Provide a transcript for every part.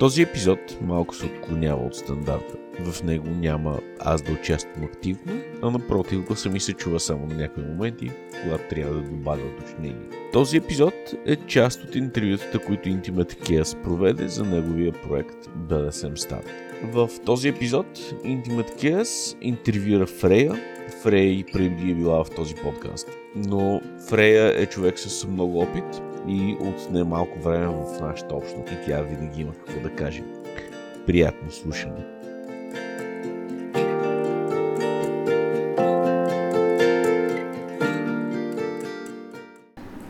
Този епизод малко се отклонява от стандарта. В него няма аз да участвам активно, а напротив гласа ми се чува само на някои моменти, когато трябва да добавя уточнение. Този епизод е част от интервютата, които Intimate Chaos проведе за неговия проект BDSM Start. В този епизод Intimate Chaos интервюира Фрея, Фрей преди е била в този подкаст. Но Фрея е човек с много опит и отне малко време в нашата общност и тя винаги има какво да каже. Приятно слушане!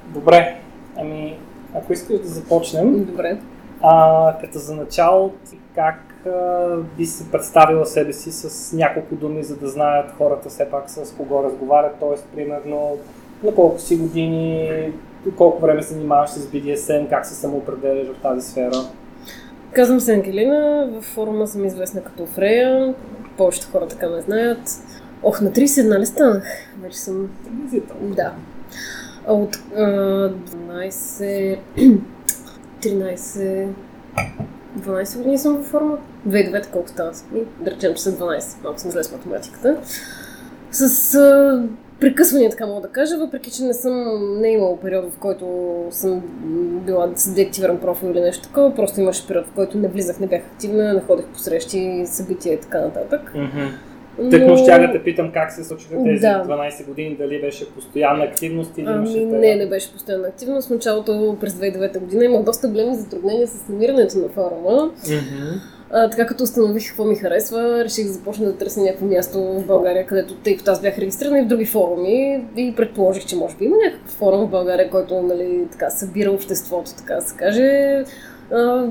Добре, ами ако искаш да започнем, Добре. а, като за начало, как а, би се представила себе си с няколко думи, за да знаят хората все пак с кого разговарят, т.е. примерно на колко си години, колко време се занимаваш с BDSM, как се самоопределяш в тази сфера? Казвам се Ангелина, в форума съм известна като Фрея, повечето хора така ме знаят. Ох, на 31 ли станах? Вече съм... Приблизително. Да. От а, 12... 13... 12 години съм във форма. 2009 колко става? Ми, Да речем, че са 12. Малко съм зле с математиката. С а, прекъсвания, така мога да кажа, въпреки че не съм не е имала период, в който съм била с деактивиран профил или нещо такова, просто имаше период, в който не влизах, не бях активна, не ходех по срещи, събития и така нататък. Мгм. Тъкмо щях да те питам как се случиха тези Да. 12 години, дали беше постоянна активност или Ами имаше не, не беше постоянна активност. В началото през 2009 година имах доста големи затруднения с намирането на форума. Мгм. А, така като установих какво ми харесва, реших да започна да търся някакво място в България, където, тъй като аз бях регистрирана и в други форуми и предположих, че може би има някакъв форум в България, който нали, така, събира обществото, така да се каже. А,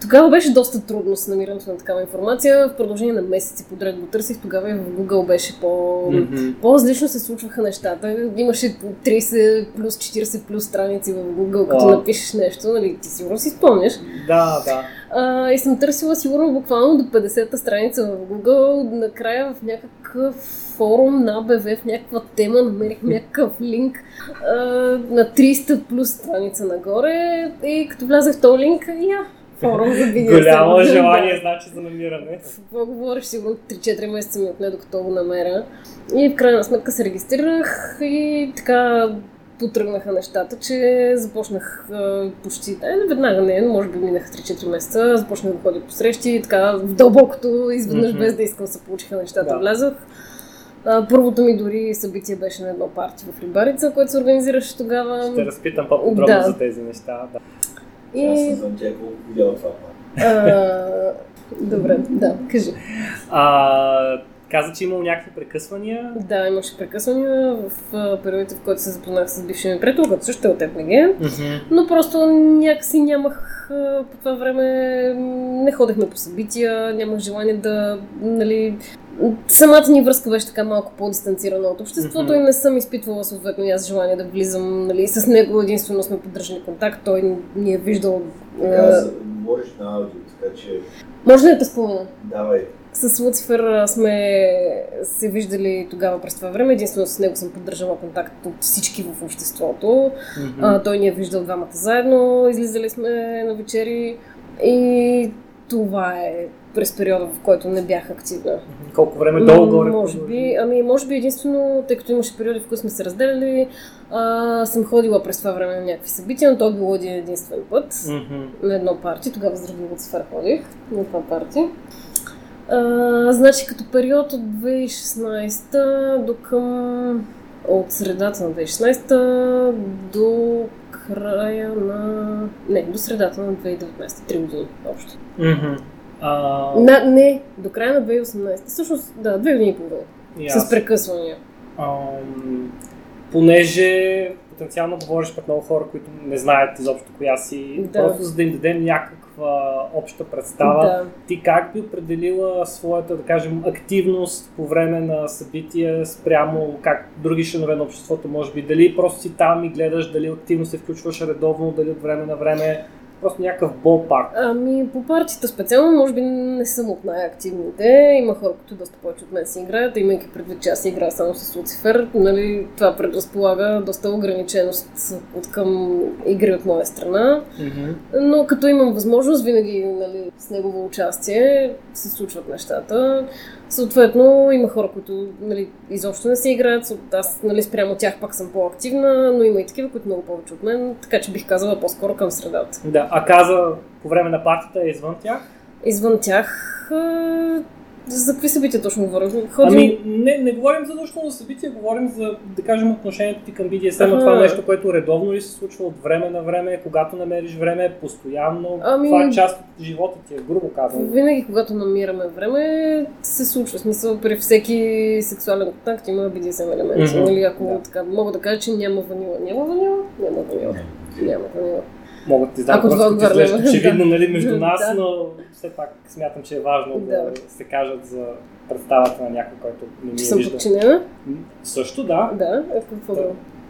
тогава беше доста трудно с намирането на такава информация. В продължение на месеци подред го търсих. Тогава и в Google беше по... Мгм. По-различно се случваха нещата. Имаше по 30 плюс 40 плюс страници в Google, като Вау. напишеш нещо, нали, ти сигурно си спомняш. Да, да. А, и съм търсила сигурно буквално до 50-та страница в Google. Накрая в някакъв форум на АБВ, в някаква тема, намерих някакъв линк а, на 300 плюс страница нагоре. И като влязах в този линк, я, форум за видео. Голямо желание, значи, за намиране. Какво говориш, сигурно 3-4 месеца ми отне, докато го намеря. И в крайна сметка се регистрирах и така потръгнаха нещата, че започнах а, почти, да, не веднага не, но може би минаха 3-4 месеца, започнах да ходя по срещи и така в дълбокото, изведнъж без да искам се получиха нещата, Да. влязох. А, първото ми дори събитие беше на едно парти в Рибарица, което се организираше тогава. Ще разпитам по-подробно Да. за тези неща. Да. Аз И... тя колко видяла това. А, добре, да, кажи. А, каза, че имал някакви прекъсвания. Да, имаше прекъсвания в периодите, в който се запознах с бившия ми приятел, който също е от ЕПГ. Но просто някакси нямах по това време, не ходехме по събития, нямах желание да, нали, самата ни връзка беше така малко по-дистанцирана от обществото и не съм изпитвала съответно и аз желание да влизам, нали, с него единствено сме поддържали контакт, той ни е виждал. Така, а, за- говориш на аудио, така че може ли да те спомена? давай. С Луцифер сме се виждали тогава през това време. Единствено с него съм поддържала контакт от всички в обществото. Мгм. А, той ни е виждал двамата заедно, излизали сме на вечери и това е през периода, в който не бях активна. Колко време долу горе? Може би, ами може би единствено, тъй като имаше периоди, в които сме се разделяли, а, съм ходила през това време на някакви събития, но то е било един единствен път Мгм. на едно парти. Тогава здрави от сфера ходих на това парти. А, значи като период от 2016 до към... от средата на 2016 до края на... Не, до средата на 2019, 3 години общо. Мгм. А, На, не, до края на 2018. Всъщност, да, две години и половина. и С прекъсвания. Ам, понеже потенциално говориш пред много хора, които не знаят изобщо коя си, Да. просто за да им дадем някаква обща представа. Да. Ти как би определила своята, да кажем, активност по време на събития спрямо как други членове на обществото, може би? Дали просто си там и гледаш, дали активно се включваш редовно, дали от време на време, просто някакъв болпак. Ами, по партията специално, може би не съм от най-активните. Има хора, които доста повече от мен си играят, имайки предвид, че аз играя само с Луцифер. Нали, това предразполага доста ограниченост от към игри от моя страна. Но като имам възможност, винаги нали, с негово участие се случват нещата. Съответно, има хора, които нали, изобщо не си играят. Аз нали, спрямо тях пак съм по-активна, но има и такива, които много повече от мен. Така че бих казала по-скоро към средата. Да, а каза по време на партията е извън тях? Извън тях... За какви събития точно говорим? Ходим... Ами, не, не говорим задължително за събития, говорим за, да кажем, отношението ти към BDSM. Аха. Това е нещо, което редовно ли се случва от време на време, когато намериш време, постоянно. Ами- Това е част от живота ти, е грубо казано. Винаги, когато намираме време, се случва. В смисъл, при всеки сексуален контакт има BDSM елементи. Мгм. Нали, ако Да. така, мога да кажа, че няма ванила. Няма ванила? Няма ванила. Няма ванила. Мога да ти знам, Ако това просто ти отговаря, изглежда очевидно, да. нали, между нас, Да. но все пак смятам, че е важно да, Да. се кажат за представата на някой, който не ми е съм виждал. подчинена? Също да. Да. Е, какво да?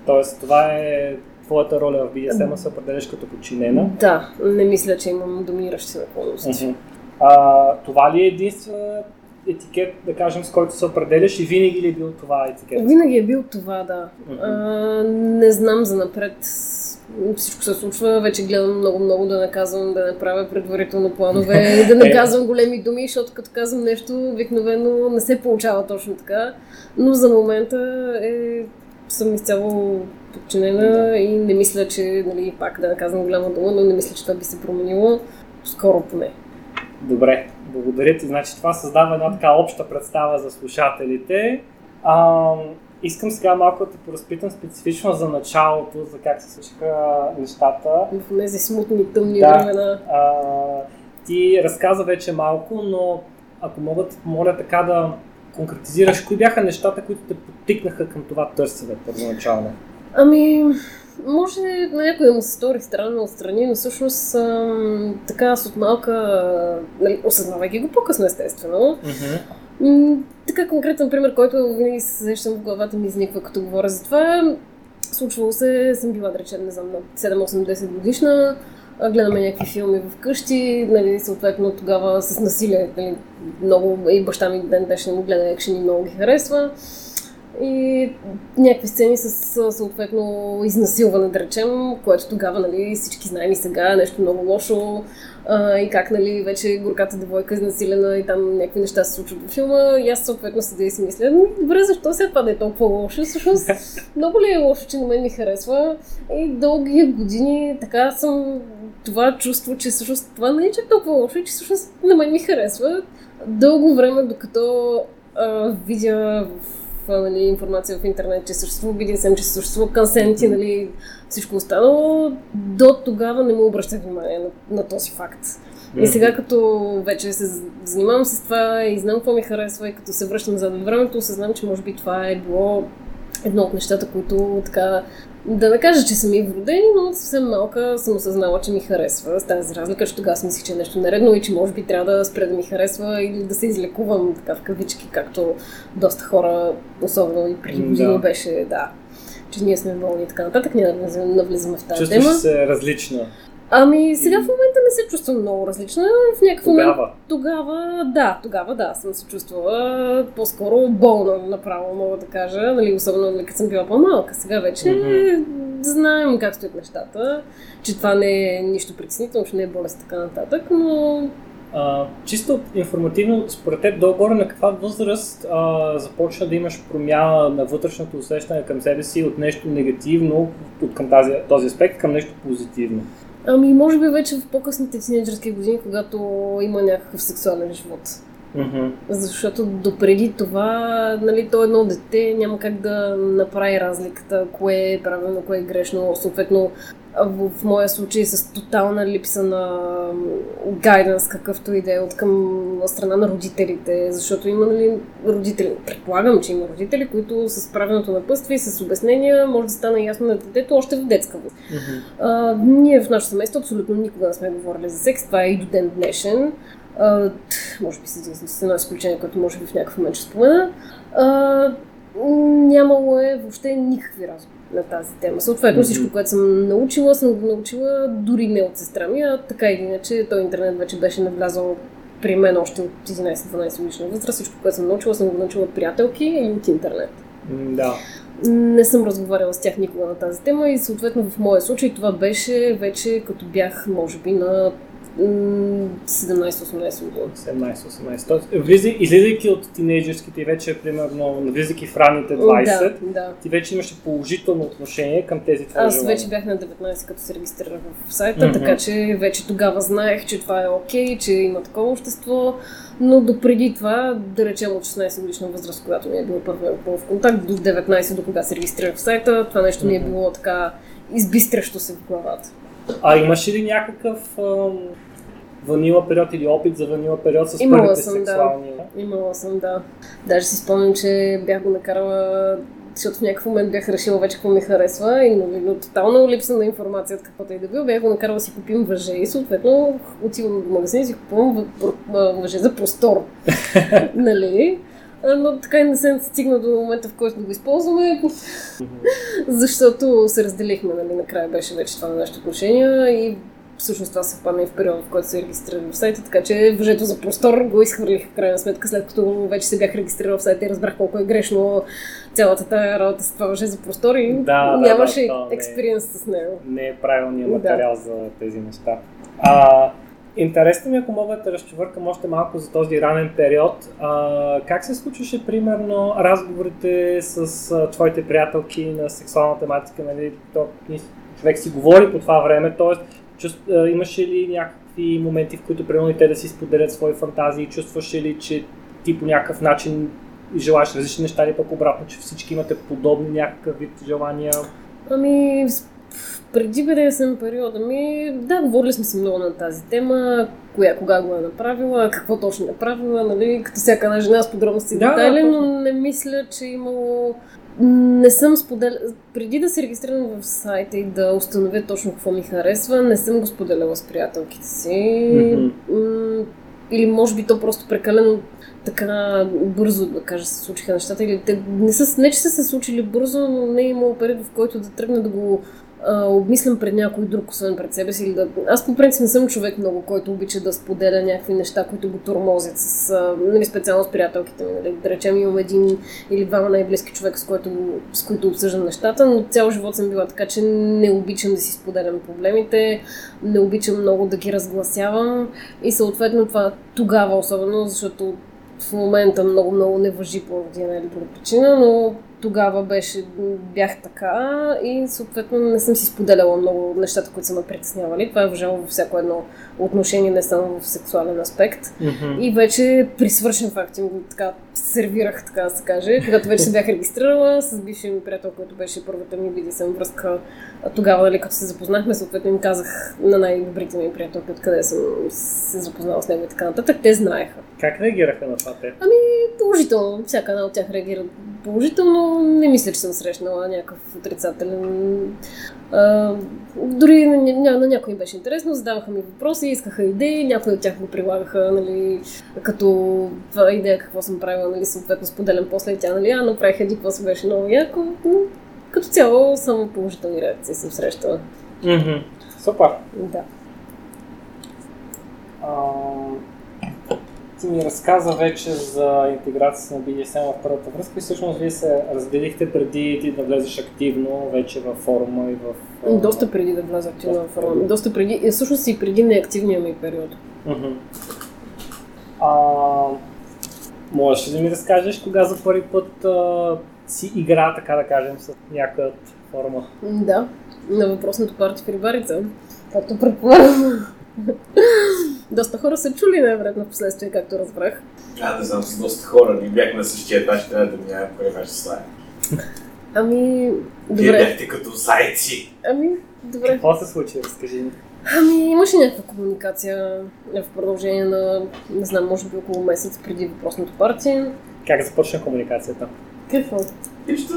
Тоест, това е твоята роля в BDSM, се определяш като подчинена. Да, не мисля, че имам доминиращи наклонности. Мгм. А, това ли е единствен етикет, да кажем, с който се определяш и винаги ли е бил това етикет? Винаги е бил това, да. Мгм. А, не знам за напред. Всичко се случва, вече гледам много-много да не казвам, да не правя предварително планове и да не Е. казвам големи думи, защото като казвам нещо, обикновено не се получава точно така. Но за момента е, съм изцяло подчинена и не мисля, че, нали, пак да не казвам голяма дума, но не мисля, че това би се променило. Скоро поне. Добре, благодаря ти. Значи това създава една така обща представа за слушателите. А, искам сега малко да те поразпитам специфично за началото, за как се случиха нещата. В тези смутни, тъмни Да. времена. А, ти разказа вече малко, но ако мога да те помоля така да конкретизираш, кои бяха нещата, които те подтикнаха към това търсене първоначално? Ами, може на някой да му се стори странно отстрани, но всъщност ам, така аз от малка, нали, осъзнавайки го по-късно естествено, м, така конкретен пример, който винаги се сещам в главата ми изниква като говоря за това. Случвало се, съм била, да речем, не знам, на 7-8-10 годишна, гледаме някакви филми вкъщи, нали, съответно тогава с насилие, нали, много, и баща ми ден днешен гледа екшен и много ги харесва. И някакви сцени с съответно изнасилване, да речем, което тогава, нали, всички знаем и сега, е нещо много лошо. А, и как, нали, вече горката девойка е изнасилена и там някакви неща се случват в филма. И аз съответно седя и си мисля, «Ами, добре, защо сега това да е толкова лошо? Всъщност, много ли е лошо, че на мен ми харесва? И дълги години така съм това чувство, че всъщност това не е че толкова лошо и че всъщност на мен ми харесва. Дълго време, докато а, видя в, нали, информация в интернет, че съществува BDSM, че съществува консент и нали, всичко останало, до тогава не му обръщах внимание на, на този факт. И сега като вече се занимавам с това и знам какво ми харесва и като се връщам назад във времето, осъзнам, че може би това е било едно от нещата, които така да не кажа, че са ми вродени, но съвсем малка съм осъзнала, че ми харесва. С тази разлика, че тогава си мислих, че е нещо наредно и че може би трябва да спре да ми харесва или да се излекувам така в кавички, както доста хора, особено и преди години да. беше, да, че ние сме болни и така нататък. Ние да навлизаме- навлизаме в тази Чувстваш тема. се различна Ами сега в момента не се чувствам много различна. В някакъв момент тогава. тогава, да, тогава да, съм се чувствала по-скоро болна, направо мога да кажа, нали, особено нали, като съм била по-малка. Сега вече Мгм. знаем как стоят нещата, че това не е нищо притеснително, че не е болест така нататък, но А, чисто информативно, според теб, долу-горе на каква възраст а, започна да имаш промяна на вътрешното усещане към себе си от нещо негативно, от към тази, този аспект, към нещо позитивно? ами може би вече в по-късните тинейджърски години, когато има някакъв сексуален живот. Мгм. Защото допреди това, нали, то едно дете няма как да направи разликата, кое е правилно, кое е грешно. Съответно, в, моя случай с тотална липса на гайденс, какъвто и да е от към страна на родителите, защото има нали, родители, предполагам, че има родители, които с правилното напътствие и с обяснения може да стане ясно на детето още в детска възраст. А, ние в нашото семейство абсолютно никога не сме говорили за секс. Това е и до ден днешен. А, може би с едно изключение, което може би в някакъв момент ще спомена. А, нямало е въобще никакви разговори на тази тема. Съответно, всичко, което съм научила, съм го научила дори не от сестра ми, а така или иначе, той интернет вече беше навлязал при мен още от 11-12 годишна възраст. Всичко, което съм научила, съм го научила от приятелки и от интернет. Да. Не съм разговаряла с тях никога на тази тема и съответно в моя случай това беше вече като бях, може би, на 17-18 години. 17-18. Тоест, влизай, излизайки от тинейджерските и вече, примерно, навлизайки в ранните 20, Да, да. ти вече имаше положително отношение към тези твои Аз желания. вече бях на 19, като се регистрирах в сайта, Мгм. така че вече тогава знаех, че това е окей, че има такова общество, но допреди това, да речем от 16 годишна възраст, когато ми е бил първият в контакт, до 19, до кога се регистрирах в сайта, това нещо ми е било така избистрящо се в главата. А имаш ли някакъв ам, ванила период или опит за ванила период с Имала първите съм, да. сексуални? Имала съм, да. Даже си спомням, че бях го накарала, защото в някакъв момент бях решила вече какво ми харесва и нали, но тотална липса на информация от каквото и да било, бях го накарала да си купим въже и съответно отивам в магазин и си купувам въже за простор. нали? Но така и не се стигна до момента, в който да го използваме, защото се разделихме, нали, накрая беше вече това на нашите отношения и всъщност това съвпадна и в периода, в който се регистрирах в сайта, така че въжето за простор го изхвърлих в крайна сметка, след като вече се бях регистрирала в сайта и разбрах колко е грешно цялата тая работа с това въже за простор и Да, да, нямаше да, не е. експириенс с него. Не е правилният Да. материал за тези неща. А, интересно ми, е, ако мога да разчувъркам още малко за този ранен период. А, как се случваше, примерно, разговорите с а, твоите приятелки на сексуална тематика? Нали? То, човек си говори по това време, т.е. Имаше ли някакви моменти, в които примерно те да си споделят свои фантазии? Чувстваше ли, че ти по някакъв начин желаеш различни неща или пък обратно, че всички имате подобни някакъв вид желания? Ами, преди BDSM периода ми, да, говорили сме си много на тази тема, коя, кога го е направила, какво точно е направила, нали, като всяка една жена с подробности и Да, да, детайли, но точно. не мисля, че е имало... Не съм споделя... Преди да се регистрирам в сайта и да установя точно какво ми харесва, не съм го споделяла с приятелките си. Или може би то просто прекалено така бързо, да кажа, се случиха нещата. Или те не, са, не че са се случили бързо, но не е имало период, в който да тръгна да го а, обмислям пред някой друг, освен пред себе си. Или да... Аз по принцип не съм човек много, който обича да споделя някакви неща, които го тормозят, с, нали, специално с приятелките ми. Нали. Да речем, имам един или двама най-близки човека, с, който, с които обсъждам нещата, но цял живот съм била така, че не обичам да си споделям проблемите, не обичам много да ги разгласявам и съответно това тогава особено, защото в момента много-много не въжи по една или друга причина, но тогава беше, бях така и съответно не съм си споделяла много нещата, които са ме притеснявали. Това е въжало във всяко едно отношение, не само в сексуален аспект. Мгм. И вече при свършен факт им го така сервирах, така да се каже, когато вече се бях регистрирала с бившия ми приятел, който беше първата ми BDSM връзка. Тогава, нали, като се запознахме, съответно им казах на най-добрите ми приятелки, откъде съм се запознала с него и така нататък. Те знаеха. Как реагираха на това те? Положително. Всяка една от тях реагира положително. Не мисля, че съм срещнала някакъв отрицателен. А, дори на, ня, на някой им беше интересно, задаваха ми въпроси, искаха идеи, някои от тях го прилагаха, нали, като това идея какво съм правила, нали, съответно споделям после и тя, нали, а направих еди, какво се беше много яко. Но, Като цяло само положителни реакции съм срещала. Супер. Да. А, ти ми разказа вече за интеграцията на BDSM в първата връзка и всъщност вие се разделихте преди ти да влезеш активно вече във форума и в... Доста преди да вляза активно в форум. Доста преди, и всъщност и преди неактивния ми период. Мгм. А, можеш ли да ми разкажеш кога за първи път а, си игра, така да кажем, с някой от форума? Да, на въпросното парти в Рибарица. Както предполагам. Доста хора са чули най-вероятно в последствие, както разбрах. А, не знам, с доста хора. Ние бяхме на същия етаж, трябва да минаваме по една стая. Ами, Вие добре. бяхте като зайци. Ами, добре. Какво се случи? Разкажи ни. Ами, имаше някаква комуникация в продължение на, не знам, може би около месец преди въпросното парти. Как започна комуникацията? Какво? Нищо.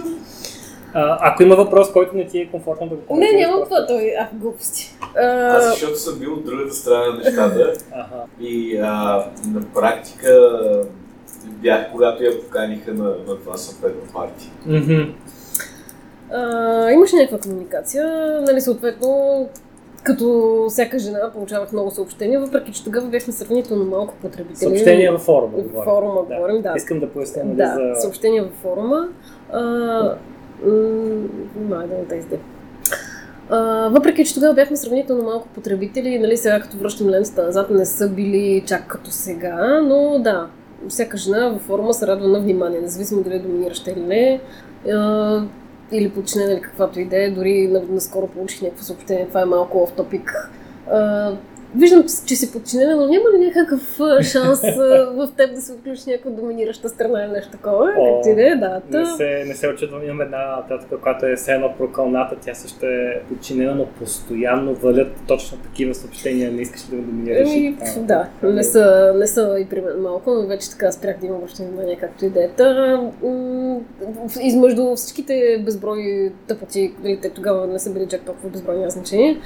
А, ако има въпрос, който не ти е комфортно да го Не, няма това, той. А, глупости. Аз А, защото съм бил от другата страна на нещата Ага. и а, на практика бях, когато я поканиха на, на това съответно парти. А, имаше някаква комуникация, нали, съответно, като всяка жена получавах много съобщения, въпреки че тогава бяхме сравнително малко потребители. Съобщения във форума. В форума говорим, да. Искам да поясня нали, Да, за... съобщения във форума. А, май да не те изде. Въпреки, че тогава бяхме сравнително малко потребители, нали, сега като връщам лентата назад, не са били чак като сега, но да, всяка жена във форума се радва на внимание, независимо дали е доминираща или не, а, или подчинена или каквато идея, дори на- наскоро получих някакво съобщение, това е малко оф топик. Виждам, че си подчинена, но няма ли някакъв шанс в теб да се включи някаква доминираща страна или нещо такова? О, Както и да. Не се, не се очудвам, имам една тетка, която е все едно прокълната, тя също е подчинена, но постоянно валят точно такива съобщения, не искаш да го доминираш. Еми, и така. да, не са, не са и при мен малко, но вече така спрях да имам още внимание, както и да. Та, м, измежду всичките безброй тъпоти, нали, те тогава не са били чак толкова безброй, няма значение,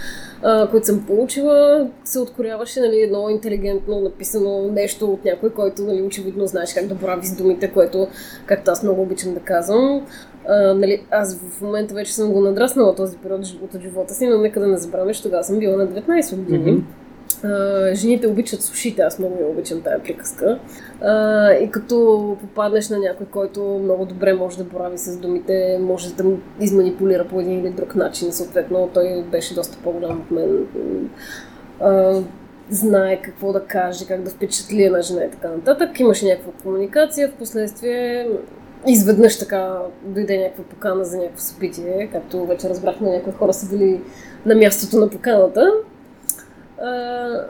които съм получила, се откоряваше нали, едно интелигентно написано нещо от някой, който нали, очевидно знаеш как да борави с думите, което, както аз много обичам да казвам. А, нали, аз в момента вече съм го надраснала този период от живота си, но нека да не забравяме, че тогава съм била на 19 години. А, жените обичат сушите, аз много я обичам тая приказка. А, и като попаднеш на някой, който много добре може да борави с думите, може да му изманипулира по един или друг начин, съответно той беше доста по-голям от мен. Знае какво да каже, как да впечатли една жена и така нататък. Имаше някаква комуникация, в последствие изведнъж така дойде някаква покана за някакво събитие, както вече разбрахме, някои хора са били на мястото на поканата. А,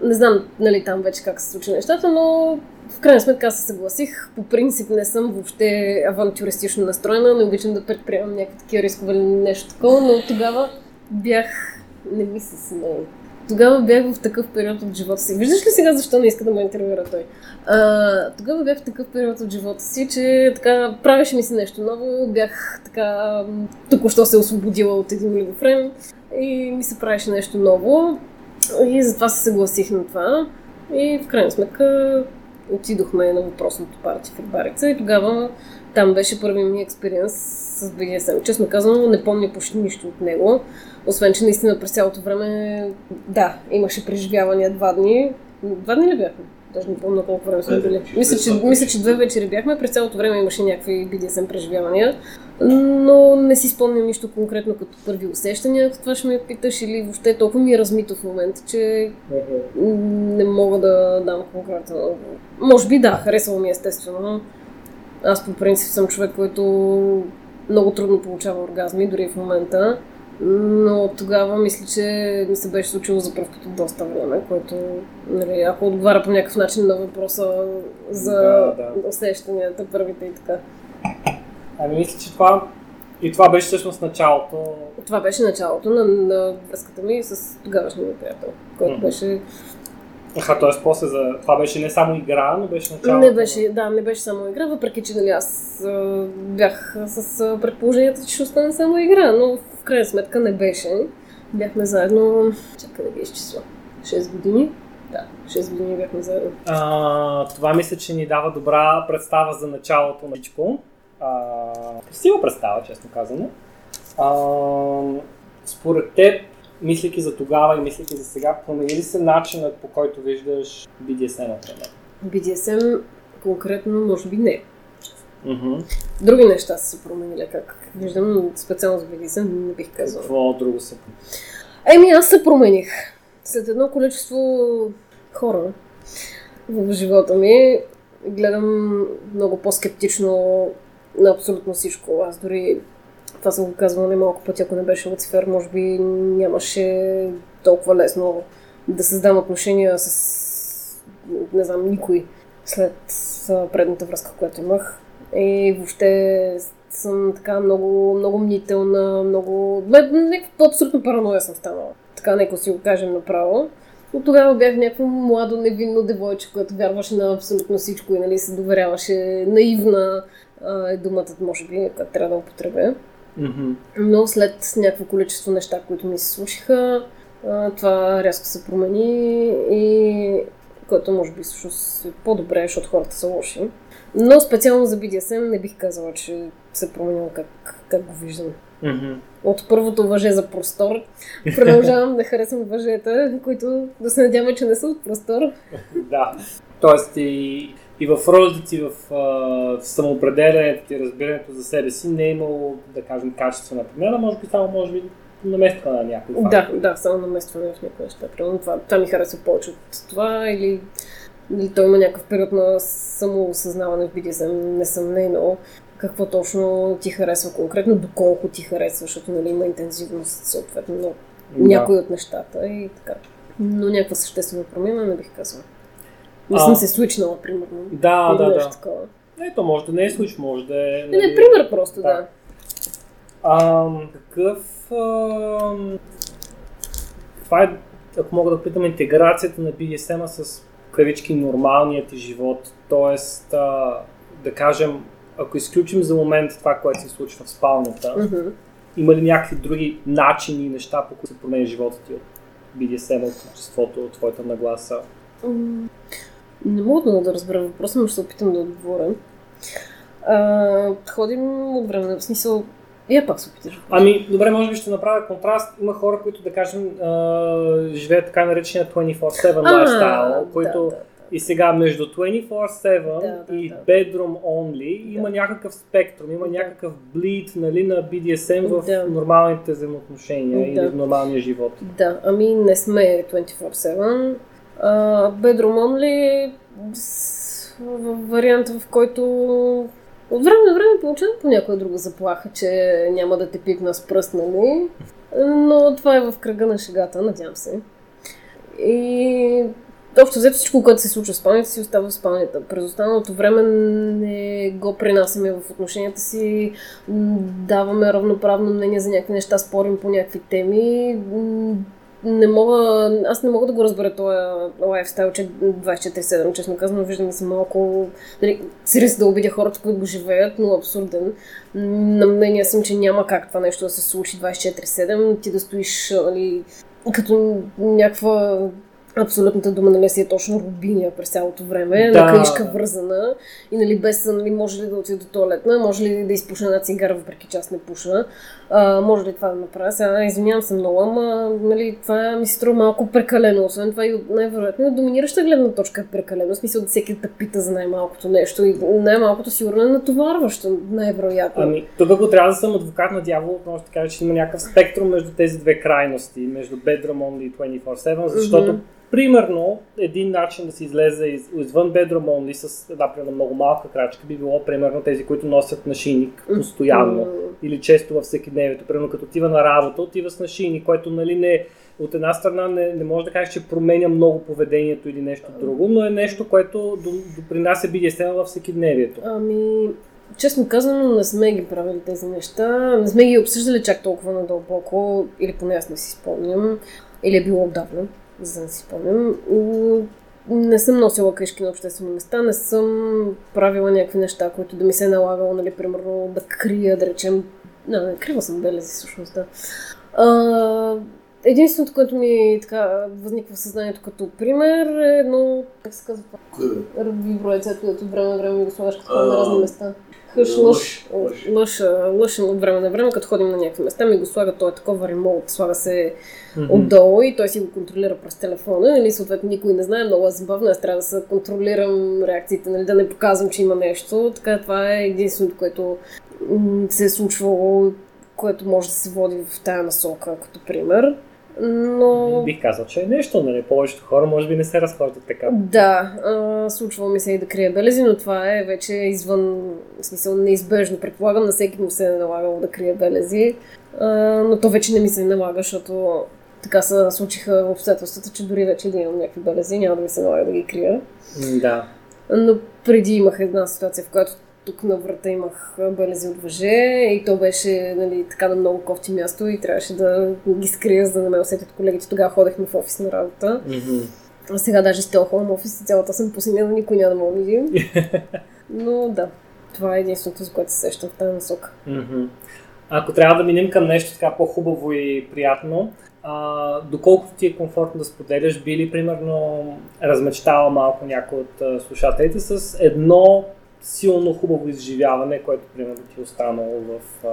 не знам, нали, там вече как се случи нещата, но в крайна сметка се съгласих. По принцип не съм въобще авантюристично настроена, не обичам да предприемам някакви такива рискове или нещо такова, но тогава бях... Не ми се смее. Тогава бях в такъв период от живота си. Виждаш ли сега защо не иска да ме интервюира той? А, тогава бях в такъв период от живота си, че така правеше ми се нещо ново. Бях така току-що се освободила от един олигофрен и ми се правеше нещо ново. И затова се съгласих на това. И в крайна сметка отидохме на въпросното парти в Рибарица и тогава там беше първият ми експириенс с BDSM. Честно казано, не помня почти нищо от него. Освен, че наистина през цялото време, да, имаше преживявания два дни. Два дни ли бяхме? Даже не помня колко време сме Две били. Мисля че, мисля, че две вечери бяхме. През цялото време имаше някакви BDSM преживявания. Но не си спомням нищо конкретно като първи усещания, ако това ще ме питаш, или въобще толкова ми е размито в момента, че не мога да дам конкретно. Може би да, харесало ми е естествено. Аз по принцип съм човек, който много трудно получава оргазми, дори в момента. Но тогава мисля, че ми се беше случило за първ път от доста време, което, нали, ако отговаря по някакъв начин на въпроса за Да, да. усещанията, първите и така. Ами мисля, че това и това беше всъщност началото. Това беше началото на, на връзката ми с тогавашния ми приятел, който Мгм. беше Аха, т.е. после за... Това беше не само игра, но беше началото. Не беше, да, не беше само игра, въпреки че нали, аз а, бях с а, предположението, че ще остане само игра, но в крайна сметка не беше. Бяхме заедно, чакай да ги изчисля, 6 години. Да, 6 години бяхме заедно. А, това мисля, че ни дава добра представа за началото на всичко. Красива представа, честно казано. А, според теб, мислейки за тогава и мислейки за сега, промени ли се начинът по който виждаш BDSM, например? BDSM конкретно, може би не. Мгм. Други неща са се променили, как виждам, но специално за BDSM не бих казала. Какво друго се Еми, аз се промених. След едно количество хора в живота ми, гледам много по-скептично на абсолютно всичко. Аз дори това съм го казвала немалко пъти, ако не беше Луцифер, може би нямаше толкова лесно да създам отношения с не знам, никой след предната връзка, която имах. И въобще съм така много, много мнителна, много... Някаква абсолютно параноя съм станала. Така, нека си го кажем направо. От тогава бях някакво младо, невинно девойче, което вярваше на абсолютно всичко и нали, се доверяваше наивна е думата, може би, която трябва да употребя. Mm-hmm. Но след някакво количество неща, които ми се случиха, това рязко се промени и което може би всъщност е по-добре, защото хората са лоши. Но специално за BDSM не бих казала, че се променил как, как го виждам. Mm-hmm. От първото въже за простор продължавам да харесвам въжета, които да се надяваме, че не са от простор. да. Тоест и, и в ролите ти, в, в самоопределянето ти, разбирането за себе си не е имало, да кажем, качествена промяна, може би само, може би, наместване на някой факт. Да, да, само наместване в някои неща. Примерно това, това ми харесва повече от това или, или той има някакъв период на самоосъзнаване в BDSM, несъмнено какво точно ти харесва конкретно, доколко ти харесва, защото нали, има интензивност съответно на да. някои от нещата и така. Но някаква съществена промяна не бих казала. Не съм се случнала, примерно. Да, да, да. Такова. Ето, може да не е случ, може да е... Нали... Не, не, пример просто, да. да. А, какъв... А... Това е, ако мога да питам, интеграцията на BDSM с кавички нормалният ти живот. Тоест, а, да кажем, ако изключим за момент това, което се случва в спалнята, mm-hmm. има ли някакви други начини и неща, по които се променя живота ти от BDSM, от обществото, от твоята нагласа? Mm. Не мога да разбера въпроса, но ще се опитам да отговоря. А, ходим от време на смисъл. Я пак се опиташ. Ами, добре, може би ще направя контраст. Има хора, които, да кажем, а, живеят така наречения 24-7 лайфстайл, които да, да и сега между 24-7 да, и да. Bedroom Only да. има някакъв спектрум, има да. някакъв блид нали, на BDSM в да. нормалните взаимоотношения да. или в нормалния живот. Да, ами не сме 24-7. Only в вариант, в който от време на време получавам по някоя друга заплаха, че няма да те пикна с пръст, нали? Но това е в кръга на шегата, надявам се. И общо взето всичко, което се случва в спалнята си, остава в спалнята. През останалото време не го принасяме в отношенията си, даваме равноправно мнение за някакви неща, спорим по някакви теми. Не мога, аз не мога да го разбера този лайфстайл, че 24-7, честно казвам, виждам да съм малко, нали, сирис да обидя хората, които го живеят, но абсурден. На мнение съм, че няма как това нещо да се случи 24-7, ти да стоиш, нали, като някаква абсолютната дума нали, си е точно рубиня през цялото време, да. на каишка вързана и нали, без нали, може ли да отида до туалетна, може ли да изпуша една цигара, въпреки че аз не пуша, а, може ли това да направя. Сега извинявам се много, ама нали, това ми се струва малко прекалено. Освен това и най-вероятно от доминираща гледна точка е прекалено. В смисъл да всеки да пита за най-малкото нещо и най-малкото сигурно е натоварващо, най-вероятно. Ами, тук ако трябва да съм адвокат на дявол, може да кажа, че има някакъв спектрум между тези две крайности, между Bedroom Only и 24-7, защото mm-hmm Примерно, един начин да се излезе из, извън Bedroom Only с една примерно много малка крачка би било примерно тези, които носят нашийник постоянно mm-hmm. или често във всеки дневието. Примерно като отива на работа, отива с нашийник, който нали не от една страна не, не може да кажеш, че променя много поведението или нещо друго, но е нещо, което допринася BDSM във всеки дневието. Ами, честно казано, не сме ги правили тези неща. Не сме ги обсъждали чак толкова надълбоко, или поне аз не си спомням, или е било отдавна за да си спомням. Не съм носила книжки на обществени места, не съм правила някакви неща, които да ми се е налагало, нали, примерно да крия, да речем. Не, не, крива съм белези, всъщност, да. А, единственото, което ми така възниква в съзнанието като пример е едно, как се казва това? Виброецето, което от време на време ми го слагаш като на разни места. Хъш, лъж, лъж, лъж, от време на време, като ходим на някакви места, ми го слага, той е такова ремонт, слага се mm-hmm. отдолу и той си го контролира през телефона, нали, съответно никой не знае, много е забавно, аз трябва да се контролирам реакциите, нали, да не показвам, че има нещо, така това е единственото, което се е случвало, което може да се води в тая насока, като пример. Но... Бих казал, че е нещо, нали? Повечето хора може би не се разхождат така. Да, а, случва ми се и да крия белези, но това е вече извън, в смисъл неизбежно. Предполагам, на всеки му се е налагало да крие белези, а, но то вече не ми се налага, защото така се случиха обстоятелствата, че дори вече да имам някакви белези, няма да ми се налага да ги крия. Да. Но преди имах една ситуация, в която тук на врата имах белези от въже и то беше нали, така на много кофти място и трябваше да ги скрия, за да не ме усетят колегите. Тогава ходехме в офис на работа. Мгм. А сега даже с този хом офис и цялата съм посинена, никой няма да ме види. Но да, това е единственото, за което се сещам в тази насока. Мгм. Ако трябва да минем към нещо така по-хубаво и приятно, а, доколкото ти е комфортно да споделяш, би ли примерно размечтала малко някой от а, слушателите с едно силно хубаво изживяване, което примерно ти е останало в а,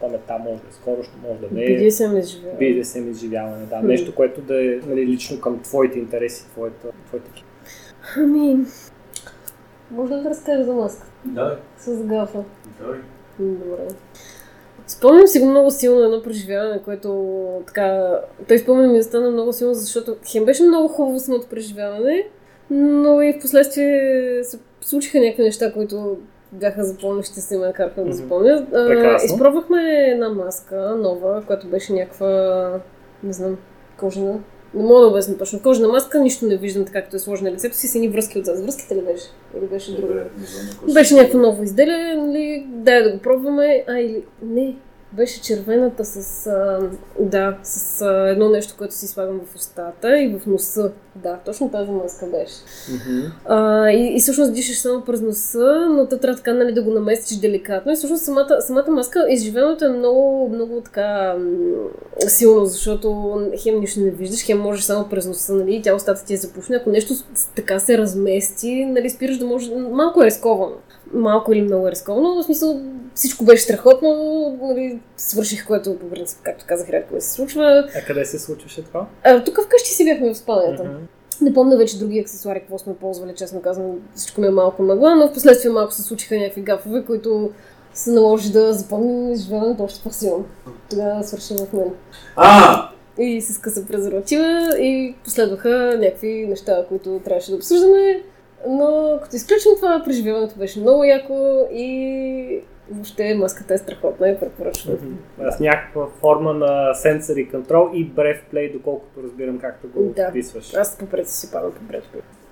паметта, може да е скорошно, може да не е. BDSM изживява. BDSM изживяване, да. Нещо, което да е нали, лично към твоите интереси, твоята, твоята Ами, може да разкажа за маска? Да, С гафа. да. Добре. Спомням си го много силно едно преживяване, което така... Той спомням ми остана много силно, защото хем беше много хубаво самото преживяване, но и в последствие се случиха някакви неща, които бяха запомнящи се, ме караха да Мгм. запомня. Прекрасно. Изпробвахме една маска нова, която беше някаква, не знам, кожена. Не мога да обясня точно. Кожена маска, нищо не виждам така, както е сложена на лицето си, с едни връзки отзад. Връзките ли беше? Или беше друго? Беше някакво ново изделие, нали, дай да го пробваме. А, или не, беше червената с, а, да, с а, едно нещо, което си слагам в устата и в носа. Да, точно тази маска беше. А, и, и всъщност дишаш само през носа, но те трябва така нали, да го наместиш деликатно. И всъщност самата, самата маска, изживеното е много, много така силно, защото хем нищо не виждаш, хем можеш само през носа, нали, тя устата ти е запушена. Ако нещо така се размести, нали, спираш да може... Малко е рисковано. Малко или много е но в смисъл всичко беше страхотно, нали, свърших, което по принцип, както казах, рядко се случва. А къде се случваше това? А, тук вкъщи си бяхме в спалнята. Мгм. Не помня вече други аксесуари, какво сме ползвали, честно казвам, всичко ми е малко мъгла, но в последствие малко се случиха някакви гафове, които се наложи да запомним изживяването още по-силно. Тогава свърши в мен. А! И се скъса презерватива и последваха някакви неща, които трябваше да обсъждаме. Но като изключим това, преживяването беше много яко и въобще маската е страхотна и препоръчвам. Мгм. С някаква форма на sensory control и breath play, доколкото разбирам както го Да. описваш. Аз по принцип си падам по бред.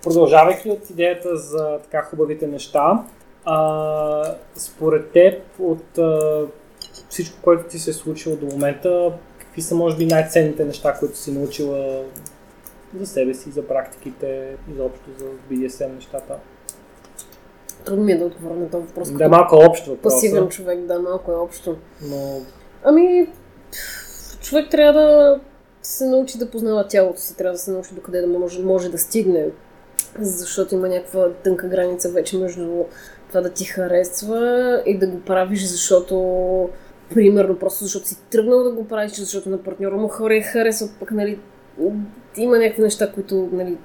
Продължавайки от идеята за така хубавите неща, а, според теб от а, всичко, което ти се е случило до момента, какви са може би най-ценните неща, които си научила за себе си, за практиките, изобщо за BDSM нещата? Трудно ми е да отговоря на този въпрос. Да, е като малко общо Пасивен човек, да, малко е общо. но Ами, човек трябва да се научи да познава тялото си, трябва да се научи докъде да може, може да стигне, защото има някаква тънка граница вече между това да ти харесва и да го правиш, защото примерно просто защото си тръгнал да го правиш, защото на партньора му хора харесва, пък нали има някакви неща, които, нали,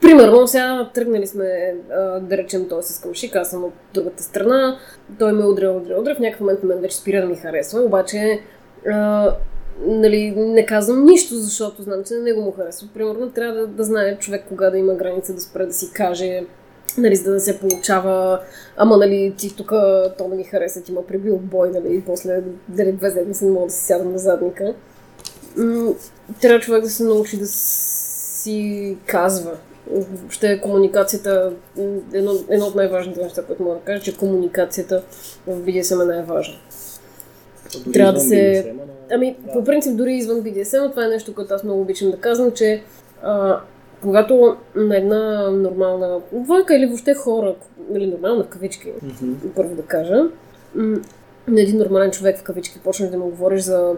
примерно, сега тръгнали сме, да речем, той с камшик, аз съм от другата страна, той ме удря, удря, удря, в някакъв момент мен вече спира да ми харесва, обаче нали, не казвам нищо, защото знам, че на него му харесва. Примерно трябва да, да знае човек кога да има граница, да спре да си каже, нали, за да се получава, ама нали, ти тук то не ми хареса, ти ма прибил бой, нали, и после дали две седмици не мога да си сядам на задника. Трябва човек да се научи да си казва. Въобще комуникацията, едно, едно от най-важните неща, което мога да кажа, че комуникацията в BDSM е най-важна. дори Трябва да се- но- Ами, да. по принцип, дори извън BDSM, това е нещо, което аз много обичам да казвам, че а, когато на една нормална двойка или въобще хора, или нормална в кавички, Мгм. първо да кажа, на един нормален човек в кавички почнеш да му говориш за,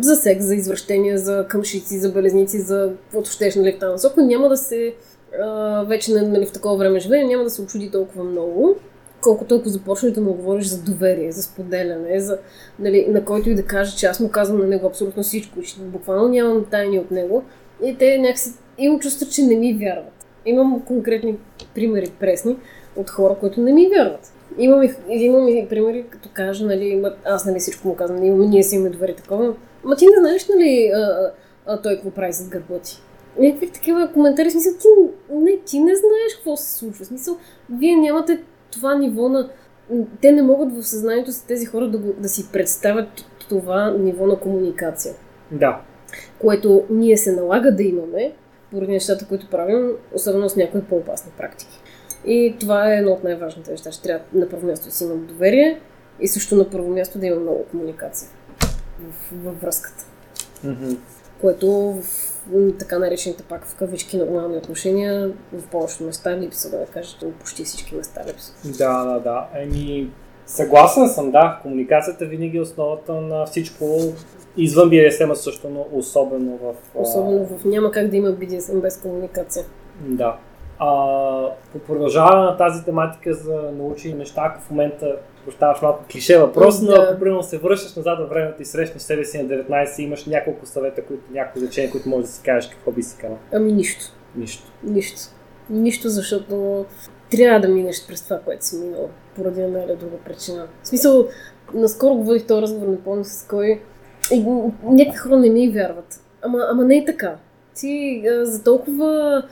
за секс, за извращения, за къмшици, за белезници, за каквото щеш, нали, в тази насока, няма да се а, вече нали, в такова време живее, няма да се очуди толкова много, колкото ако започнеш да му говориш за доверие, за споделяне, за, нали, на който и да каже, че аз му казвам на него абсолютно всичко, че буквално нямам тайни от него. И те някакси имам чувство, че не ми вярват. Имам конкретни примери пресни от хора, които не ми вярват. Имам и, имам и примери, като кажа, нали, аз нали всичко му казвам, ние, ние си имаме доверие такова. Ма ти не знаеш, нали, а, а, той какво прави зад гърба ти. Някакви такива коментари, смисъл, ти, не, ти не знаеш какво се случва. Смисъл, вие нямате това ниво на... Те не могат в съзнанието си тези хора да, го, да си представят това ниво на комуникация. Да. което ние се налага да имаме, поради нещата, които правим, особено с някои по-опасни практики. И това е едно от най-важните неща. Ще трябва на първо място да си имам доверие и също на първо място да има много комуникация в, във връзката. Мгм. Което в така наречените пак в кавички нормални отношения в повечето места липсва, да не кажа, почти всички места липсва. Да, да, да. Еми, съгласен съм, да. Комуникацията винаги е основата на всичко. Извън BDSM също, но особено в... Особено в няма как да има BDSM без комуникация. Да. По продължаване на тази тематика за научени неща, ако в момента оставаш малко клише въпрос, но Да. ако примерно се връщаш назад във времето и срещнеш себе си на 19 и имаш няколко съвета, които, някои изречения, които можеш да си кажеш, какво би си казал? Ами нищо. Нищо. Нищо. Нищо, защото трябва да минеш през това, което си минал, поради една или друга причина. В смисъл, наскоро го водих този разговор, не помня с кой, и някакви хора не ми вярват. Ама, ама не е така. Ти а, за толкова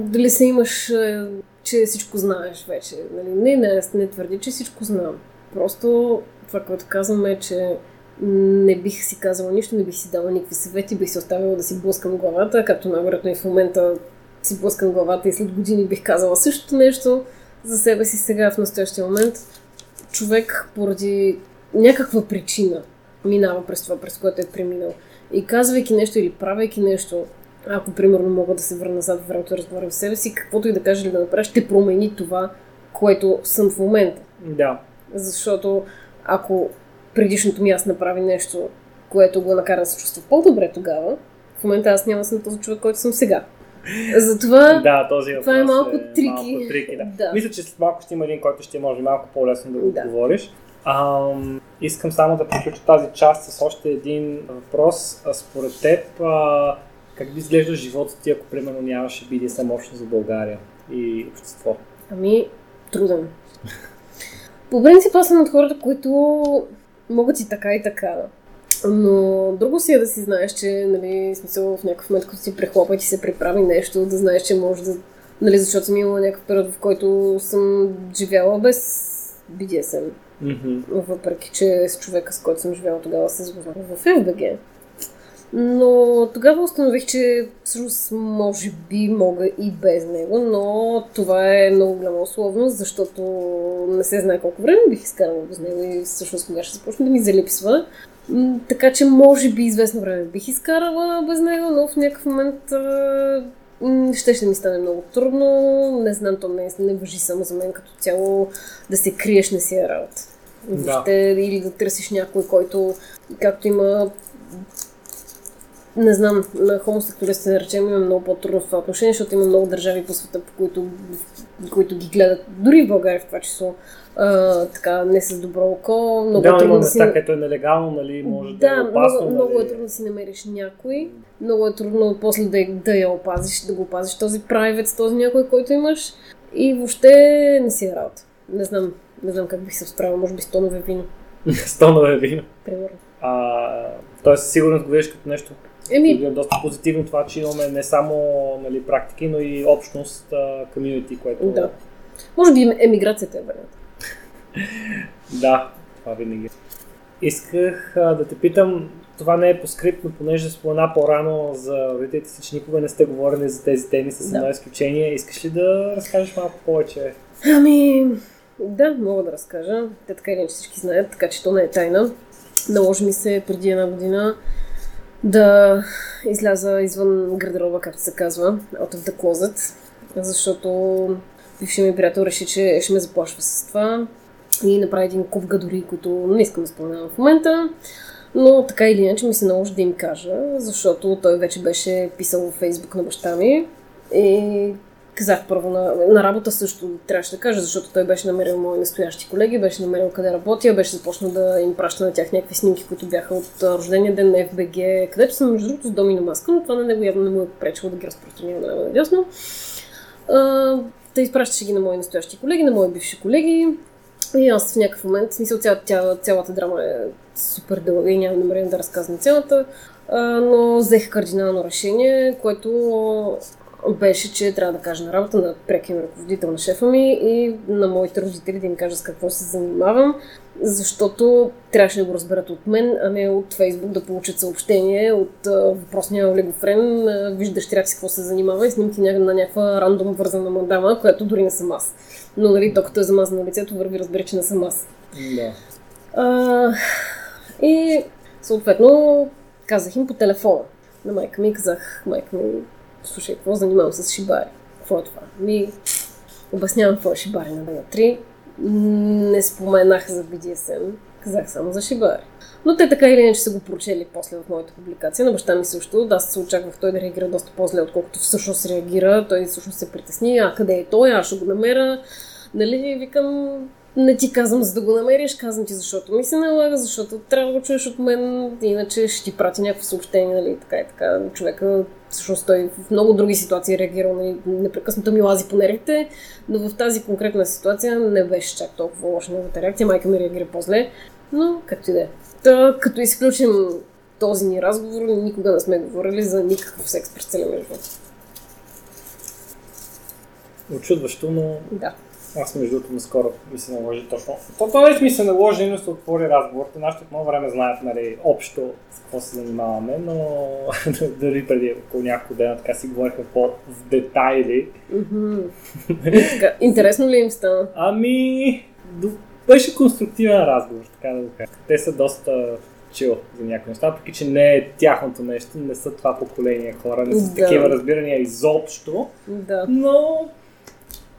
дали се имаш, а, че всичко знаеш вече. Нали? Не, не, не твърди, че всичко знам. Просто това, което казвам е, че не бих си казала нищо, не бих си дала никакви съвети, бих си оставила да си блъскам главата, както най-вероятно и в момента си блъскам главата и след години бих казала същото нещо за себе си сега в настоящия момент. Човек поради някаква причина минава през това, през което е преминал. И казвайки нещо или правейки нещо, ако примерно мога да се върна назад в времето и разговарям с себе си, каквото и да кажа или да направя, ще промени това, което съм в момента. Да. Защото ако предишното ми аз направи нещо, което го накара да се чувства по-добре тогава, в момента аз няма да съм този човек, който съм сега. Затова Да, този това е малко трики. Малко трики да. Да. Мисля, че след малко ще има един, който ще може малко по-лесно да го Да. отговориш. Ам, искам само да приключа тази част с още един въпрос. А, според теб, а, как би изглежда живота ти, ако примерно нямаше BDSM общност за България и общество? Ами, труден. По принцип, аз съм от хората, които могат и така и така. Но друго си е да си знаеш, че, нали, смисъл в някакъв момент, като си прехлопа и ти се приправи нещо, да знаеш, че може да... Нали, защото съм имала някакъв период, в който съм живяла без BDSM. Мгм. въпреки че с човека, с който съм живяла тогава, се запознах в FBG. Но тогава установих, че всъщност може би мога и без него, но това е много голяма условност, защото не се знае колко време бих изкарала без него и всъщност кога ще започне да ми залипсва. Така че може би известно време бих изкарала без него, но в някакъв момент ще ще ми стане много трудно. Не знам, то не, не въжи само за мен като цяло да се криеш не си е работа. Да. Или да търсиш някой, който, както има не знам, на хомосексуалистите, да речем, има много по-трудно в това отношение, защото има много държави по света, по които, които ги гледат, дори в България в това число, а, така, не с добро око. Много да, е има си... места, където е нелегално, нали, може да, Да, е опасно. много, много е нали. трудно да си намериш някой. Много е трудно после да, да я опазиш, да го опазиш този private, този някой, който имаш. И въобще не си е работа. Не знам, не знам как бих се справила, може би с тонове вино, Стонове вино. примерно. А, тоест, със сигурност го виждаш като нещо Еми, е доста позитивно това, че имаме не само нали, практики, но и общност, комьюнити, което... да. Може би емиграцията е вариант. Да, това винаги. Исках а, да те питам, това не е по скрипт, но понеже спомена по-рано за родителите си, че никога не сте говорили за тези теми с едно Да. изключение. Искаш ли да разкажеш малко повече? Ами, да, мога да разкажа. Те така или всички знаят, така че то не е тайна. Наложи ми се преди една година да изляза извън гардероба, както се казва, out of the closet, защото бившият ми приятел реши, че ще ме заплашва с това и направи един куп гадори, които не искам да споменавам в момента. Но така или иначе ми се наложи да им кажа, защото той вече беше писал във фейсбук на баща ми и казах първо на, на работа също трябваше да кажа, защото той беше намерил мои настоящи колеги, беше намерил къде работя, беше започнал да им праща на тях някакви снимки, които бяха от рождения ден на FBG, където съм между другото с Домино маска, но това на него явно не му е пречило да ги разпространява на надясно. А, да изпращаше ги на мои настоящи колеги, на мои бивши колеги. И аз в някакъв момент, смисъл ця, ця, цялата драма е супер дълга и нямам намерение да разказвам цялата, но взех кардинално решение, което беше, че трябва да кажа на работа на прекия ръководител на шефа ми и на моите родители да им кажа с какво се занимавам, защото трябваше да го разберат от мен, а не от Фейсбук да получат съобщение от а, въпросния олигофрен, а, виждаш трябва си какво се занимава и снимки на, на някаква рандом вързана мадама, която дори не съм аз. Но нали, докато е замазана на лицето, върви разбере, че не съм аз. Да. А, и съответно казах им по телефона на майка ми, казах, майка ми, слушай, какво занимавам с шибари? Какво е това? Ми, обяснявам какво е шибари на Бега 3. Не споменах за BDSM, казах само за шибари. Но те така или иначе са го прочели после в моята публикация. На баща ми също. Да, се очаквах той да реагира доста по-зле, отколкото всъщност реагира. Той всъщност се притесни. А къде е той? Аз ще го намеря. Нали, викам, не ти казвам за да го намериш, казвам ти защото ми се налага, защото трябва да го чуеш от мен, иначе ще ти прати някакво съобщение, нали, така и така. Човека, всъщност той в много други ситуации е реагирал, нали, непрекъснато ми лази по нервите, но в тази конкретна ситуация не беше чак толкова лоша неговата реакция, майка ми реагира по-зле, но както и да е. Та, като изключим този ни разговор, никога не сме говорили за никакъв секс през целия живот. Очудващо, но Да. Аз между другото наскоро ми се наложи точно. То, то вече ми се наложи, но се отвори разговор. Те нашите от много време знаят нали, общо с какво се занимаваме, но дори преди около няколко дена така си говорихме по-в детайли. Мгм. Така, Интересно ли им стана? Ами, беше конструктивен разговор, така да го кажа. Те са доста чил за някои неща, въпреки че не е тяхното нещо, не са това поколение хора, не са Да. такива разбирания изобщо, Да. но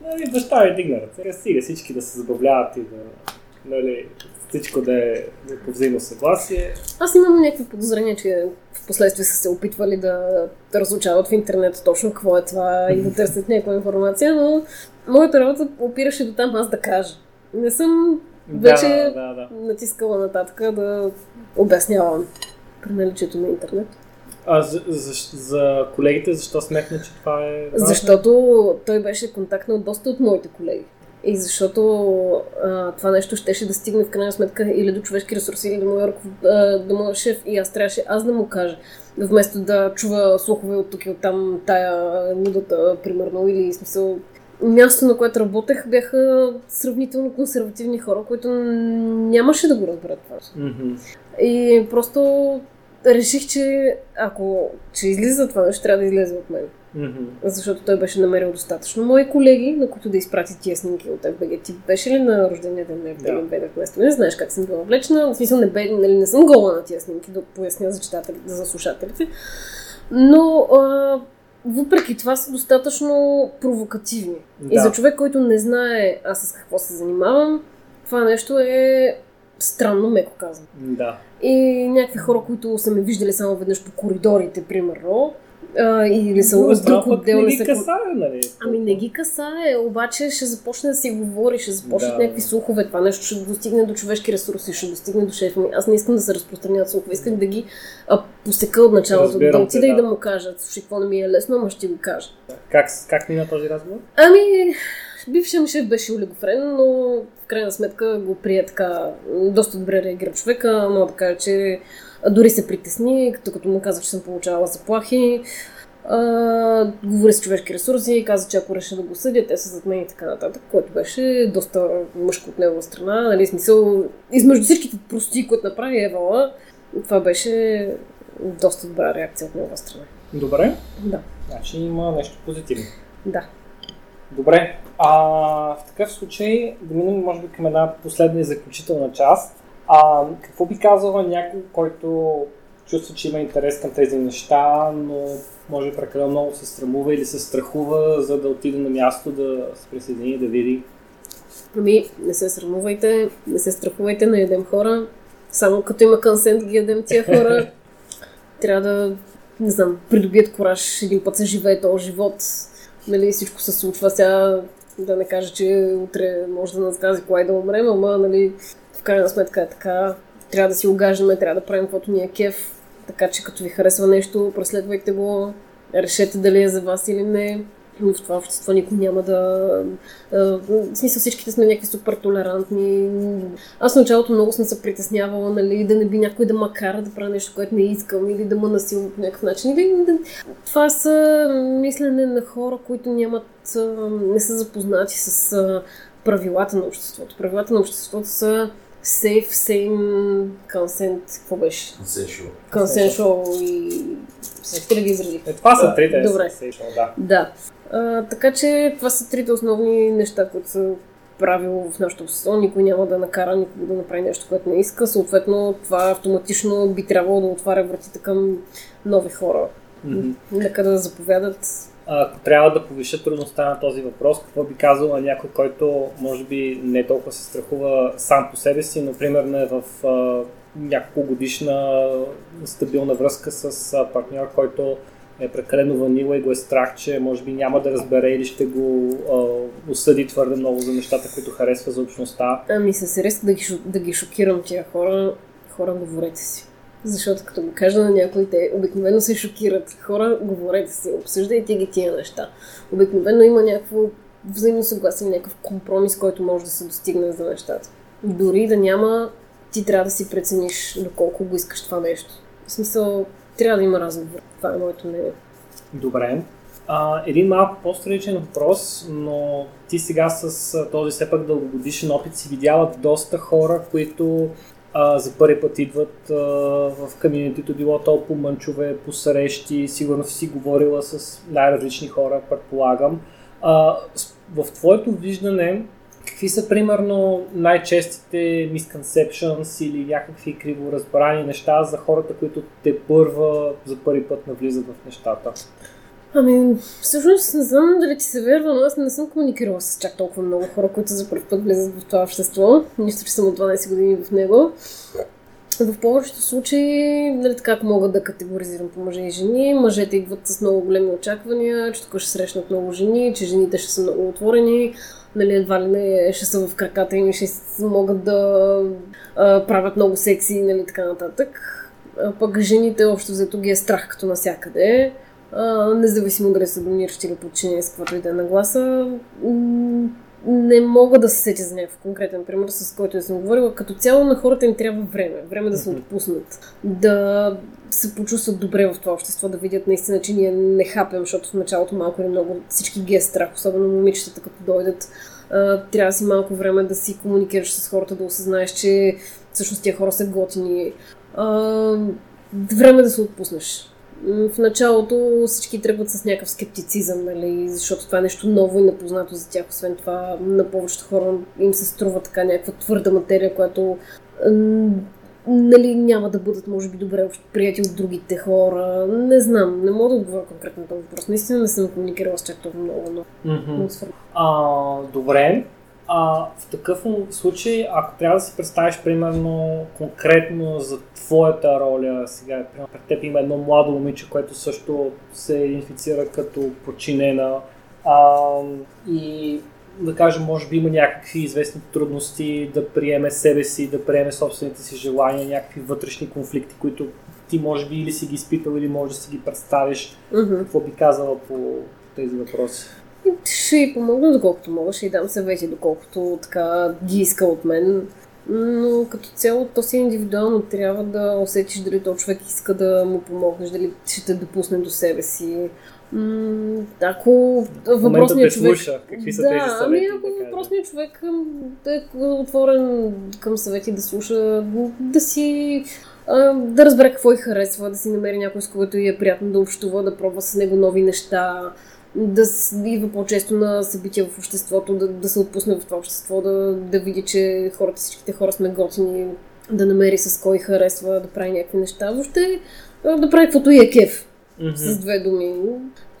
нали, баща ви дигна ръце. Сега стига всички да се забавляват и да, нали, всичко да е по взаимно съгласие. Аз имам някакви подозрения, че в последствие са се опитвали да, да разучават в интернет точно какво е това и да търсят някаква информация, но моята работа опираше до там аз да кажа. Не съм вече Да, да, да. натискала нататък да обяснявам при наличието на интернет. А за, за, за колегите, защо сметна, че това е важно? Защото той беше контактнал доста от моите колеги. И защото а, това нещо щеше да стигне в крайна сметка или до човешки ресурси, или до моя, до моя шеф и аз трябваше аз да му кажа. Вместо да чува слухове от тук и от там тая нудата, примерно, или смисъл място, на което работех, бяха сравнително консервативни хора, които нямаше да го разберат това. Мгм. И просто реших, че ако че излиза това нещо, трябва да излезе от мен. Мгм. Защото той беше намерил достатъчно мои колеги, на които да изпрати тия снимки от FBG. Ти беше ли на рождения ден на FBG да. вместо мен? Знаеш как съм била облечена. В смисъл не, бе, нали, не съм гола на тия снимки, да поясня за читателите, за слушателите. Но а, въпреки това са достатъчно провокативни. И Да. за човек, който не знае аз с какво се занимавам, това нещо е странно, меко казвам. Да. И някакви хора, които са ме виждали само веднъж по коридорите, примерно, а, или са от друг отдел, не ги са... касае, нали? Ами не ги касае, обаче ще започне да си говори, ще започнат Да. някакви слухове, това нещо ще достигне до човешки ресурси, ще достигне до шефа ми. Аз не искам да се разпространяват слухове, искам да ги а, посека от началото, Разбирам да отида и да. да му кажа, слушай, какво не ми е лесно, ама ще ти го кажа. Как, как мина този разговор? Ами, бившият ми шеф беше олигофрен, но в крайна сметка го прие така, доста добре реагира човека, мога да кажа, че дори се притесни, като, като му казах, че съм получавала заплахи. А, говори с човешки ресурси, каза, че ако реша да го съдя, те са зад мен и така нататък, което беше доста мъжко от негова страна. Нали, смисъл, измежду всичките прости, които направи Евала, това беше доста добра реакция от негова страна. Добре. Да, Значи има нещо позитивно. да. Добре. А, в такъв случай да минем, може би, към една последна и заключителна част. А, какво би казала някой, който чувства, че има интерес към тези неща, но може прекалено много се срамува или се страхува, за да отиде на място да се присъедини, да види. Ами, не се срамувайте, не се страхувайте, не ядем хора. Само като има консент ги ядем тия хора. Трябва да, не знам, придобият кораж един път се живее този живот. Нали, всичко се случва сега, да не кажа, че утре може да нас кази кога и да умрем, ама, нали, в крайна сметка е така. Трябва да си огаждаме, трябва да правим каквото ни е кеф. Така че като ви харесва нещо, преследвайте го, решете дали е за вас или не. В това общество никой няма да... В смисъл всичките сме някакви супер толерантни. Аз в началото много съм се притеснявала, нали, да не би някой да ма кара да правя нещо, което не искам или да ме насилва по някакъв начин. Или, да... Това са мислене на хора, които нямат, не са запознати с правилата на обществото. Правилата на обществото са safe, same, consent, какво беше? Consensual. Consensual и... Всички ли ги изразих? Е, това са трите. Добре. Sensational, да. Да. А, така че това са трите основни неща, които са правило в нашето общество. Никой няма да накара никого да направи нещо, което не иска. Съответно, това автоматично би трябвало да отваря вратите към нови хора. Мгм. Нека да заповядат. Ако трябва да повиша трудността на този въпрос, какво би казал на някой, който може би не толкова се страхува сам по себе си, но примерно е в а, няколко годишна стабилна връзка с а, партньор, който е прекалено ванила и го е страх, че може би няма да разбере или ще го а, осъди твърде много за нещата, които харесва за общността. Ами с риск да ги, да ги шокирам тия хора, хора говорете си. Защото като го кажа на някой, те обикновено се шокират. Хора, говорете си, обсъждайте ги тия неща. Обикновено има някакво взаимно съгласие, някакъв компромис, който може да се достигне за нещата. Дори да няма, ти трябва да си прецениш доколко го искаш това нещо. В смисъл, трябва да има разговор. Това е моето мнение. Добре. А, един малко по-страничен въпрос, но ти сега с този все пак дългогодишен опит си видяла доста хора, които а, за първи път идват а, в комьюнитито, било то по мънчове, по срещи, сигурно си говорила с най-различни хора, предполагам. А, в твоето виждане, какви са примерно най-честите misconceptions или някакви криворазбрани неща за хората, които те първа за първи път навлизат в нещата? Ами, всъщност не знам дали ти се вярва, но аз не съм комуникирала с чак толкова много хора, които за първ път влизат в това общество. Нищо, че съм от 12 години в него. В повечето случаи, нали така, ако мога да категоризирам по мъже и жени, мъжете идват с много големи очаквания, че тук ще срещнат много жени, че жените ще са много отворени, нали, едва ли не ще са в краката им и ще могат да а, правят много секси, нали, така нататък. А пък жените общо взето ги е страх като навсякъде. А, независимо дали са доминиращи или подчинени с каквато и да е нагласа. М, Не мога да се сетя за някакъв конкретен пример, с който да съм говорила. Като цяло на хората им трябва време. Време да се отпуснат. Да се почувстват добре в това общество, да видят наистина, че ние не хапем, защото в началото малко или много всички ги е страх, особено момичетата, като дойдат. Трябва да си малко време да си комуникираш с хората, да осъзнаеш, че всъщност тия хора са готини. Време да се отпуснеш. В началото всички тръгват с някакъв скептицизъм, нали, защото това е нещо ново и непознато за тях. Освен това, на повечето хора им се струва така някаква твърда материя, която нали, няма да бъдат, може би, добре прияти от другите хора. Не знам, не мога да отговоря конкретно на този въпрос. Наистина не съм комуникирала с чак толкова много, но свърх. А, добре. А, в такъв случай, ако трябва да си представиш, примерно, конкретно за твоята роля, сега, примерно, пред теб има едно младо момиче, което също се идентифицира като подчинена а, и да кажем, може би има някакви известни трудности да приеме себе си, да приеме собствените си желания, някакви вътрешни конфликти, които ти може би или си ги изпитал, или може да си ги представиш. Мгм. Какво би казала по тези въпроси? Ще й помогна доколкото мога, ще й дам съвети, доколкото така ги иска от мен. Но като цяло то си индивидуално. Трябва да усетиш дали то човек иска да му помогнеш, дали ще те допусне до себе си. М, ако въпросният човек... слуша. Какви са да, тези съвети? ами ако кажем? въпросният човек да е отворен към съвети, да слуша, да си да разбере какво й харесва, да си намери някой, с когото й е приятно да общува, да пробва с него нови неща, да идва по-често на събития в обществото, да, да се отпусне в това общество, да, да види, че хората, всичките хора сме готини, да намери с кой харесва, да прави някакви неща. Въобще да прави каквото и е кеф, Мгм. с две думи.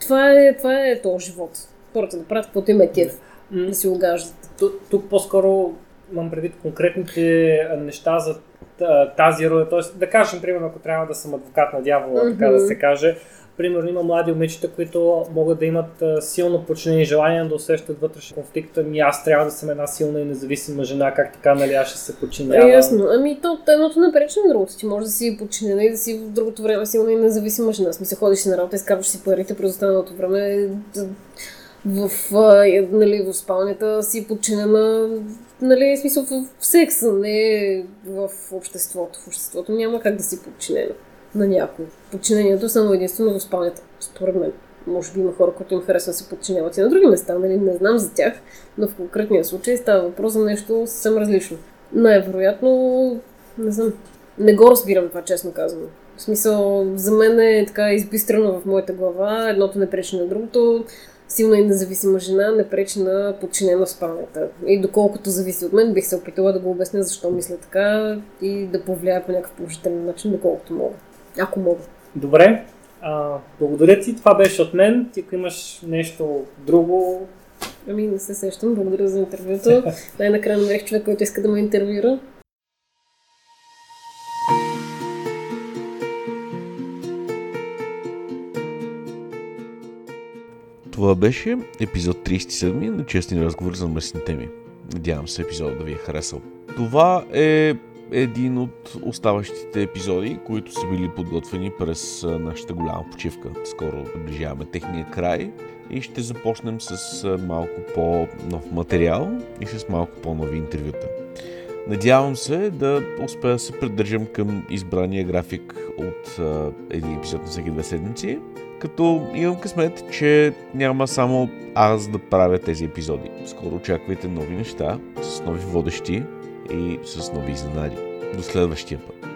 Това е, това е този живот. Хората да правят каквото им е кеф, М, да си огаждат. Тук, тук по-скоро имам предвид конкретните неща за тази роля. Тоест, да кажем, примерно, ако трябва да съм адвокат на дявола, така да се каже, примерно има млади момичета, които могат да имат силно подчинени желания, да усещат вътрешен конфликт. Ами аз трябва да съм една силна и независима жена, как така, нали, аз ще се подчинявам. Е, ясно. Ами то едното не пречи на другото. Ти може да си подчинена и да си в другото време силна и независима жена. Смисъл, ходиш на работа, изкарваш си парите, през останалото време да, в, а, нали, в спалнята си подчинена, нали, смисъл в, в секса, не в обществото. В обществото няма как да си подчинена на някой. Подчинението само единствено в спалнята, според мен. Може би има хора, които им харесва да се подчиняват и на други места, нали, не знам за тях, но в конкретния случай става въпрос за нещо съвсем различно. Най-вероятно, не знам, не го разбирам това, честно казвам. В смисъл, за мен е така избистрено в моята глава, едното не пречи на другото, силна и независима жена не пречи на подчинена в спалнята. И доколкото зависи от мен, бих се опитала да го обясня защо мисля така и да повлияя по някакъв положителен начин, доколкото мога. Ако мога. Добре, а, благодаря ти. Това беше от мен. Ти ако имаш нещо друго, Ами не се сещам, благодаря за интервюто. Най-накрая намерих човек, който иска да ме интервюра. Това беше епизод 37 на честни разговори за местни теми. Надявам се епизода да ви е харесал. Това е един от оставащите епизоди, които са били подготвени през нашата голяма почивка. Скоро наближаваме техния край и ще започнем с малко по-нов материал и с малко по-нови интервюта. Надявам се да успея да се придържам към избрания график от един епизод на всеки две седмици, като имам късмет, че няма само аз да правя тези епизоди. Скоро очаквайте нови неща с нови водещи и с нови изненади. До следващия път.